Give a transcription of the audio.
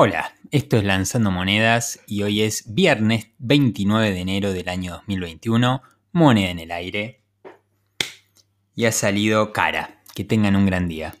Hola, esto es Lanzando Monedas y hoy es viernes 29 de enero del año 2021, moneda en el aire. Y ha salido cara. Que tengan un gran día.